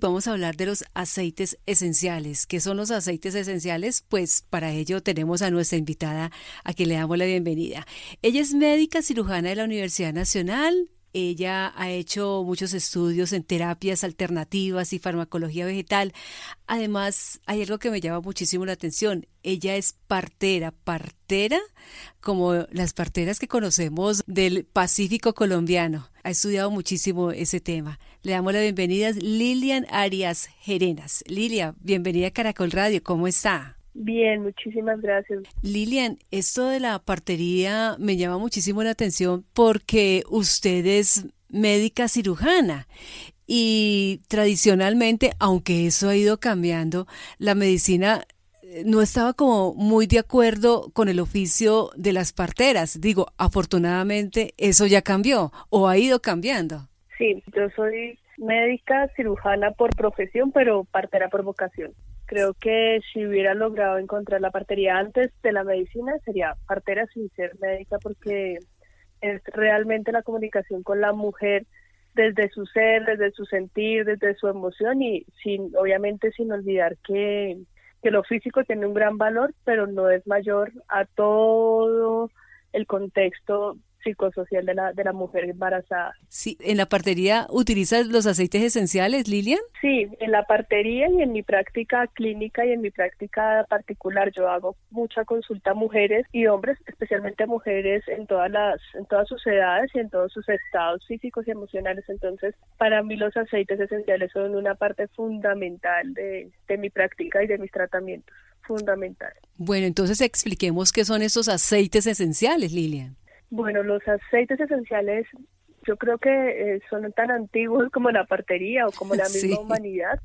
Vamos a hablar de los aceites esenciales. ¿Qué son los aceites esenciales? Pues para ello tenemos a nuestra invitada a quien le damos la bienvenida. Ella es médica cirujana de la Universidad Nacional, ella ha hecho muchos estudios en terapias alternativas y farmacología vegetal. Además, hay algo que me llama muchísimo la atención. Ella es partera, partera como las parteras que conocemos del Pacífico colombiano. Ha estudiado muchísimo ese tema. Le damos la bienvenida a Lilian Arias Gerenas. Lilia, bienvenida a Caracol Radio. ¿Cómo está? Bien, muchísimas gracias. Lilian, esto de la partería me llama muchísimo la atención porque usted es médica cirujana y tradicionalmente, aunque eso ha ido cambiando, la medicina no estaba como muy de acuerdo con el oficio de las parteras. Digo, afortunadamente eso ya cambió o ha ido cambiando. Sí, yo soy médica cirujana por profesión, pero partera por vocación. Creo que si hubiera logrado encontrar la partería antes de la medicina, sería partera sin ser médica, porque es realmente la comunicación con la mujer desde su ser, desde su sentir, desde su emoción y sin, obviamente sin olvidar que, que lo físico tiene un gran valor, pero no es mayor a todo el contexto psicosocial de la, de la mujer embarazada. Sí, ¿en la partería utilizas los aceites esenciales, Lilian? Sí, en la partería y en mi práctica clínica y en mi práctica particular yo hago mucha consulta a mujeres y hombres, especialmente a mujeres en todas las en todas sus edades y en todos sus estados físicos y emocionales. Entonces, para mí los aceites esenciales son una parte fundamental de, de mi práctica y de mis tratamientos fundamental. Bueno, entonces expliquemos qué son esos aceites esenciales, Lilian. Bueno, los aceites esenciales yo creo que eh, son tan antiguos como la partería o como la misma humanidad.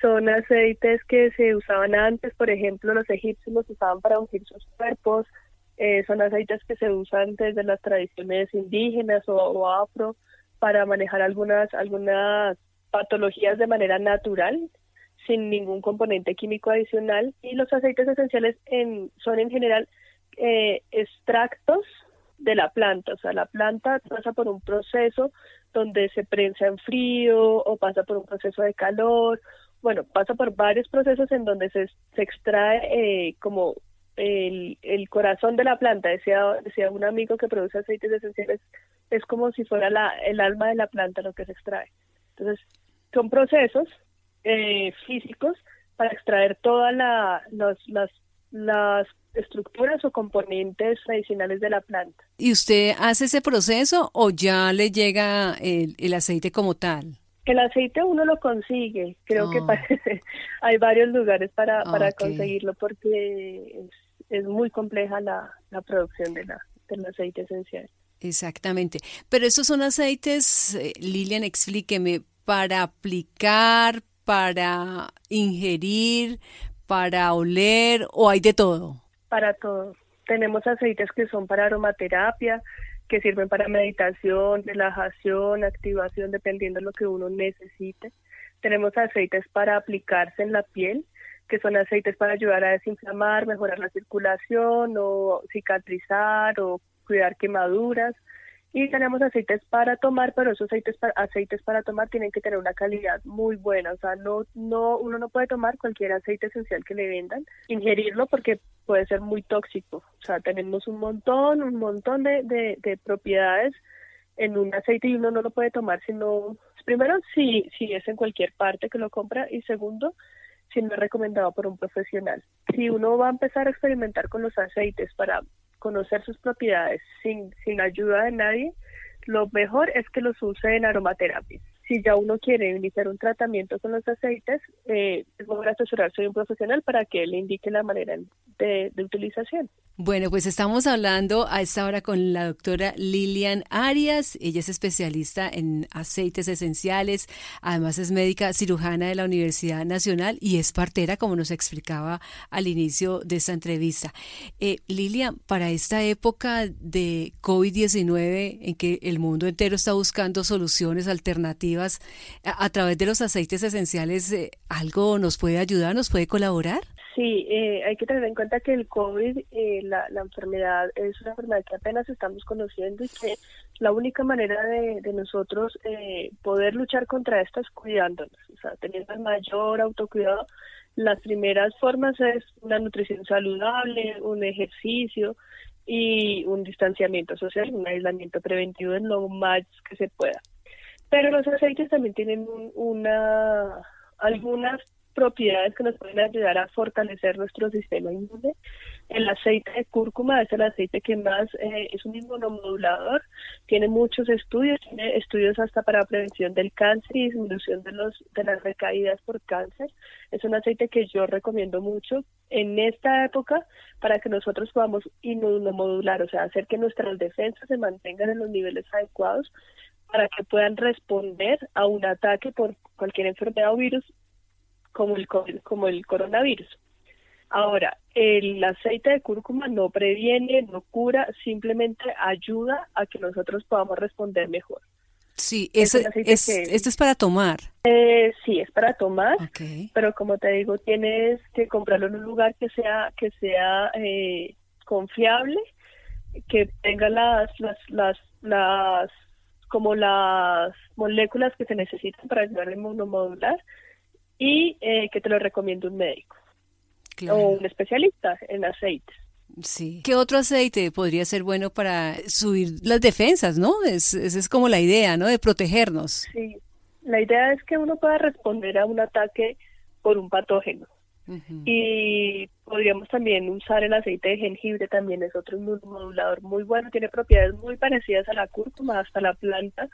Son aceites que se usaban antes, por ejemplo, los egipcios los usaban para ungir sus cuerpos, eh, son aceites que se usan desde las tradiciones indígenas o, afro para manejar algunas, algunas patologías de manera natural, sin ningún componente químico adicional. Y los aceites esenciales en, son en general eh, extractos de la planta. O sea, la planta pasa por un proceso donde se prensa en frío o pasa por un proceso de calor. Bueno, pasa por varios procesos en donde se, se extrae eh, como el, el, corazón de la planta. Decía, decía un amigo que produce aceites esenciales, es como si fuera la, el alma de la planta lo que se extrae. Entonces, son procesos eh, físicos para extraer todas la, las, las estructuras o componentes tradicionales de la planta. ¿Y usted hace ese proceso o ya le llega el, aceite como tal? El aceite uno lo consigue, creo que ah. hay varios lugares para, para conseguirlo porque es, muy compleja la, la producción de la, del aceite esencial. Exactamente. Pero esos son aceites, eh, Lilian, explíqueme, para aplicar, para ingerir, para oler o hay de todo? Para todo. Tenemos aceites que son para aromaterapia, que sirven para meditación, relajación, activación, dependiendo de lo que uno necesite. Tenemos aceites para aplicarse en la piel, que son aceites para ayudar a desinflamar, mejorar la circulación o cicatrizar o cuidar quemaduras y tenemos aceites para tomar, pero esos aceites para, aceites para tomar tienen que tener una calidad muy buena, o sea, no, no, uno no puede tomar cualquier aceite esencial que le vendan, ingerirlo porque puede ser muy tóxico, o sea, tenemos un montón, un montón de, de, propiedades en un aceite y uno no lo puede tomar sino, primero, si, si es en cualquier parte que lo compra y segundo, si no es recomendado por un profesional. Si uno va a empezar a experimentar con los aceites para conocer sus propiedades sin, sin ayuda de nadie, lo mejor es que los use en aromaterapia. Si ya uno quiere iniciar un tratamiento con los aceites, eh, es mejor asesorarse de un profesional para que le indique la manera de, de utilización. Bueno, pues estamos hablando a esta hora con la doctora Lilian Arias. Ella es especialista en aceites esenciales, además es médica cirujana de la Universidad Nacional y es partera, como nos explicaba al inicio de esta entrevista. Eh, Lilian, para esta época de COVID-19 en que el mundo entero está buscando soluciones alternativas a, través de los aceites esenciales, eh, ¿algo nos puede ayudar, nos puede colaborar? Sí, eh, hay que tener en cuenta que el COVID, eh, la, enfermedad, es una enfermedad que apenas estamos conociendo y que la única manera de, nosotros eh, poder luchar contra esto es cuidándonos, o sea, teniendo el mayor autocuidado. Las primeras formas es una nutrición saludable, un ejercicio y un distanciamiento social, un aislamiento preventivo en lo más que se pueda. Pero los aceites también tienen una algunas propiedades que nos pueden ayudar a fortalecer nuestro sistema inmune. El aceite de cúrcuma es el aceite que más eh, es un inmunomodulador, tiene muchos estudios, tiene estudios hasta para prevención del cáncer y disminución de, los, de las recaídas por cáncer. Es un aceite que yo recomiendo mucho en esta época para que nosotros podamos inmunomodular, o sea, hacer que nuestras defensas se mantengan en los niveles adecuados para que puedan responder a un ataque por cualquier enfermedad o virus como el, como el coronavirus. Ahora, el aceite de cúrcuma no previene, no cura, simplemente ayuda a que nosotros podamos responder mejor. Sí, es, es, esto es para tomar. Eh, sí, es para tomar, pero como te digo, tienes que comprarlo en un lugar que sea que sea eh, confiable, que tenga las, las, las, las como las moléculas que se necesitan para ayudar a inmunomodular y eh, que te lo recomiendo un médico o un especialista en aceites. Sí. ¿Qué otro aceite podría ser bueno para subir las defensas, no? Es, esa es como la idea, ¿no? De protegernos. Sí. La idea es que uno pueda responder a un ataque por un patógeno. Y podríamos también usar el aceite de jengibre, también es otro modulador muy bueno, tiene propiedades muy parecidas a la cúrcuma, hasta la planta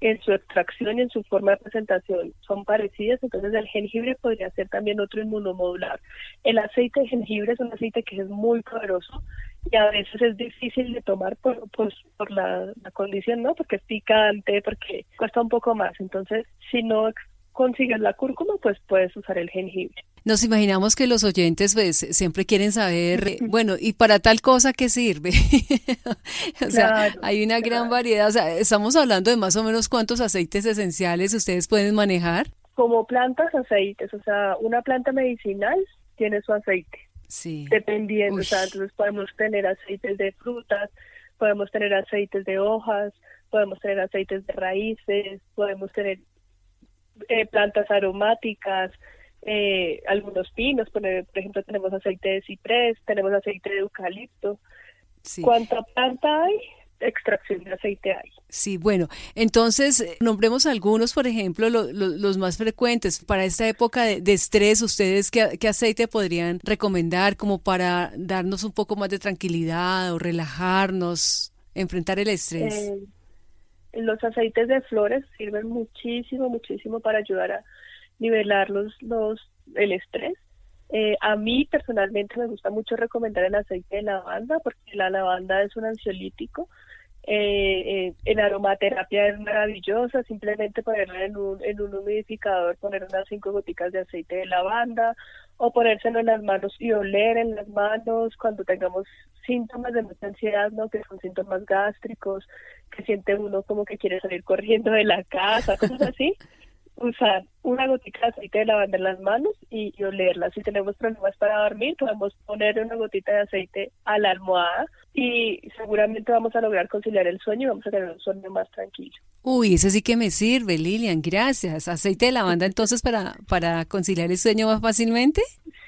en su extracción y en su forma de presentación son parecidas, entonces el jengibre podría ser también otro inmunomodular. El aceite de jengibre es un aceite que es muy poderoso y a veces es difícil de tomar por, pues, por la, la condición, ¿no? Porque es picante, porque cuesta un poco más. Entonces, si no consigues la cúrcuma, pues puedes usar el jengibre. Nos imaginamos que los oyentes pues, siempre quieren saber, bueno, ¿y para tal cosa qué sirve? o sea, hay una gran variedad. O sea, estamos hablando de más o menos cuántos aceites esenciales ustedes pueden manejar. Como plantas, aceites. O sea, una planta medicinal tiene su aceite. Sí. Dependiendo. O sea, entonces podemos tener aceites de frutas, podemos tener aceites de hojas, podemos tener aceites de raíces, podemos tener eh, plantas aromáticas, eh, algunos pinos, por, ejemplo tenemos aceite de ciprés, tenemos aceite de eucalipto. ¿Cuánta planta hay? extracción de aceite hay. Sí, bueno, entonces eh, nombremos algunos, por ejemplo, los más frecuentes. Para esta época de, estrés, ¿ustedes qué, aceite podrían recomendar como para darnos un poco más de tranquilidad o relajarnos, enfrentar el estrés? los aceites de flores sirven muchísimo, muchísimo para ayudar a nivelar los, los, el estrés. Eh, a mí personalmente me gusta mucho recomendar el aceite de lavanda porque la lavanda es un ansiolítico. Eh, eh, en aromaterapia es maravillosa, simplemente ponerla en un, en un humidificador, poner unas cinco goticas de aceite de lavanda o ponérselo en las manos y oler en las manos cuando tengamos síntomas de mucha ansiedad, ¿no? Que son síntomas gástricos, que siente uno como que quiere salir corriendo de la casa, cosas así. Usar una gotica de aceite de lavanda en las manos y, olerla. Si tenemos problemas para dormir, podemos poner una gotita de aceite a la almohada y seguramente vamos a lograr conciliar el sueño y vamos a tener un sueño más tranquilo. Uy, ese sí que me sirve, Lilian, gracias. ¿Aceite de lavanda entonces para, para conciliar el sueño más fácilmente?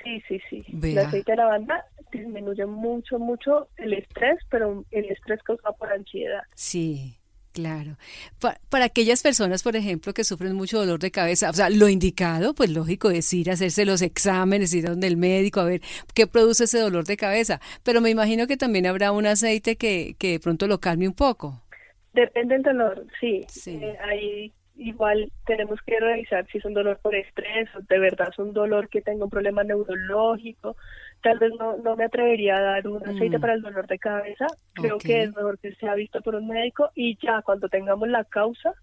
Sí, sí, sí. El aceite de lavanda disminuye mucho, mucho el estrés, pero el estrés causado por ansiedad. Sí. Claro. para aquellas personas, por ejemplo, que sufren mucho dolor de cabeza, o sea, lo indicado, pues lógico, es ir a hacerse los exámenes, ir a donde el médico a ver qué produce ese dolor de cabeza. Pero me imagino que también habrá un aceite que, que de pronto lo calme un poco. Depende del dolor, sí. Eh, ahí igual tenemos que revisar si es un dolor por estrés o de verdad es un dolor que tenga un problema neurológico tal vez no, no me atrevería a dar un aceite mm. para el dolor de cabeza. Creo que es mejor que sea visto por un médico y ya cuando tengamos la causa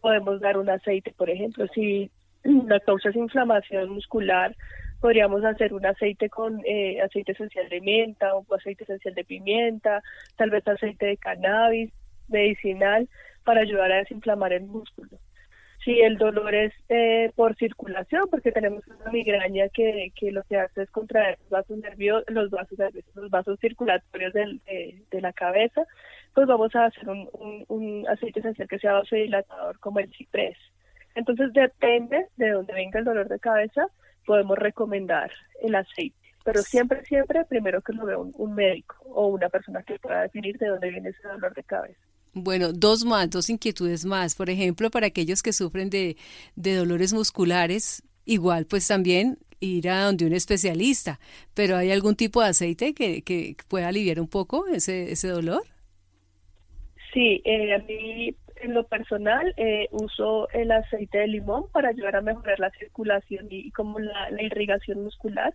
podemos dar un aceite. Por ejemplo, si la causa es inflamación muscular, podríamos hacer un aceite con eh, aceite esencial de menta o aceite esencial de pimienta, tal vez aceite de cannabis medicinal para ayudar a desinflamar el músculo. Si el dolor es eh, por circulación, porque tenemos una migraña que, que lo que hace es contraer los vasos nerviosos, los vasos los vasos circulatorios de la cabeza, pues vamos a hacer un aceite esencial que sea vasodilatador como el ciprés. Entonces depende de dónde venga el dolor de cabeza, podemos recomendar el aceite. Pero siempre, siempre, primero que lo vea un médico o una persona que pueda definir de dónde viene ese dolor de cabeza. Bueno, dos más, dos inquietudes más. Por ejemplo, para aquellos que sufren de, de dolores musculares, igual pues también ir a donde un especialista. Pero ¿hay algún tipo de aceite que, que pueda aliviar un poco ese, ese dolor? Sí, eh, a mí en lo personal eh, uso el aceite de limón para ayudar a mejorar la circulación y, como la, la, irrigación muscular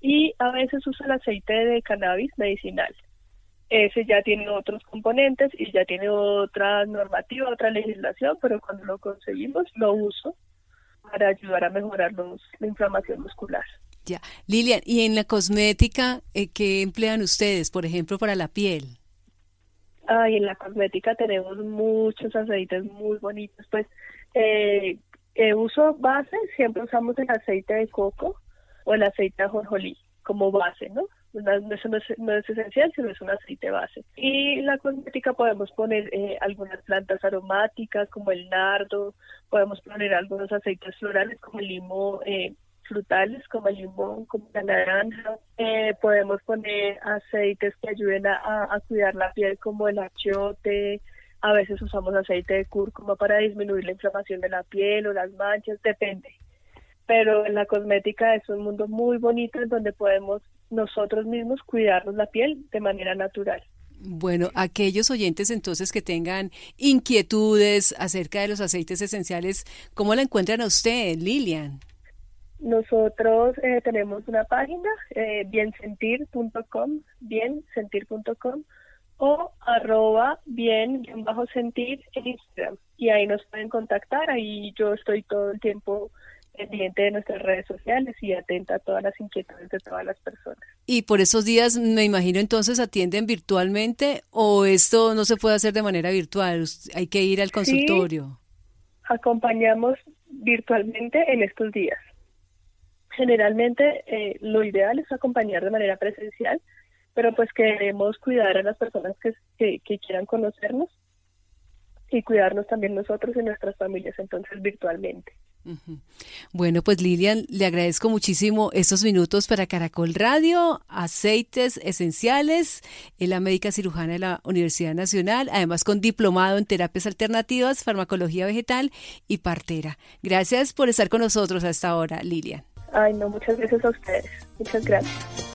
y a veces uso el aceite de cannabis medicinal ese ya tiene otros componentes y ya tiene otra normativa, otra legislación, pero cuando lo conseguimos lo uso para ayudar a mejorar los, la inflamación muscular. Ya, Lilian, ¿y en la cosmética eh, qué emplean ustedes, por ejemplo, para la piel? Ay, en la cosmética tenemos muchos aceites muy bonitos. Pues eh, eh, uso base, siempre usamos el aceite de coco o el aceite de ajonjolí como base, ¿no? Eso no es, esencial, sino es un aceite base. Y la cosmética podemos poner eh, algunas plantas aromáticas como el nardo, podemos poner algunos aceites florales como el limón, eh, frutales como el limón, como la naranja. Eh, podemos poner aceites que ayuden a, a, cuidar la piel como el achiote. A veces usamos aceite de cúrcuma para disminuir la inflamación de la piel o las manchas, depende pero en la cosmética es un mundo muy bonito en donde podemos nosotros mismos cuidarnos la piel de manera natural. Bueno, aquellos oyentes entonces que tengan inquietudes acerca de los aceites esenciales, ¿cómo la encuentran a usted, Lilian? Nosotros eh, tenemos una página, eh, biensentir.com, biensentir.com o arroba bien-sentir en Instagram. Y ahí nos pueden contactar, ahí yo estoy todo el tiempo pendiente de nuestras redes sociales y atenta a todas las inquietudes de todas las personas. Y por esos días, me imagino entonces, atienden virtualmente o esto no se puede hacer de manera virtual, hay que ir al consultorio. acompañamos virtualmente en estos días. Generalmente eh, lo ideal es acompañar de manera presencial, pero pues queremos cuidar a las personas que, que quieran conocernos y cuidarnos también nosotros y nuestras familias, entonces virtualmente. Bueno, pues Lilian, le agradezco muchísimo estos minutos para Caracol Radio, aceites esenciales, en la médica cirujana de la Universidad Nacional, además con diplomado en terapias alternativas, farmacología vegetal y partera. Gracias por estar con nosotros hasta ahora, Lilian. Ay, no, muchas gracias a ustedes. Muchas gracias.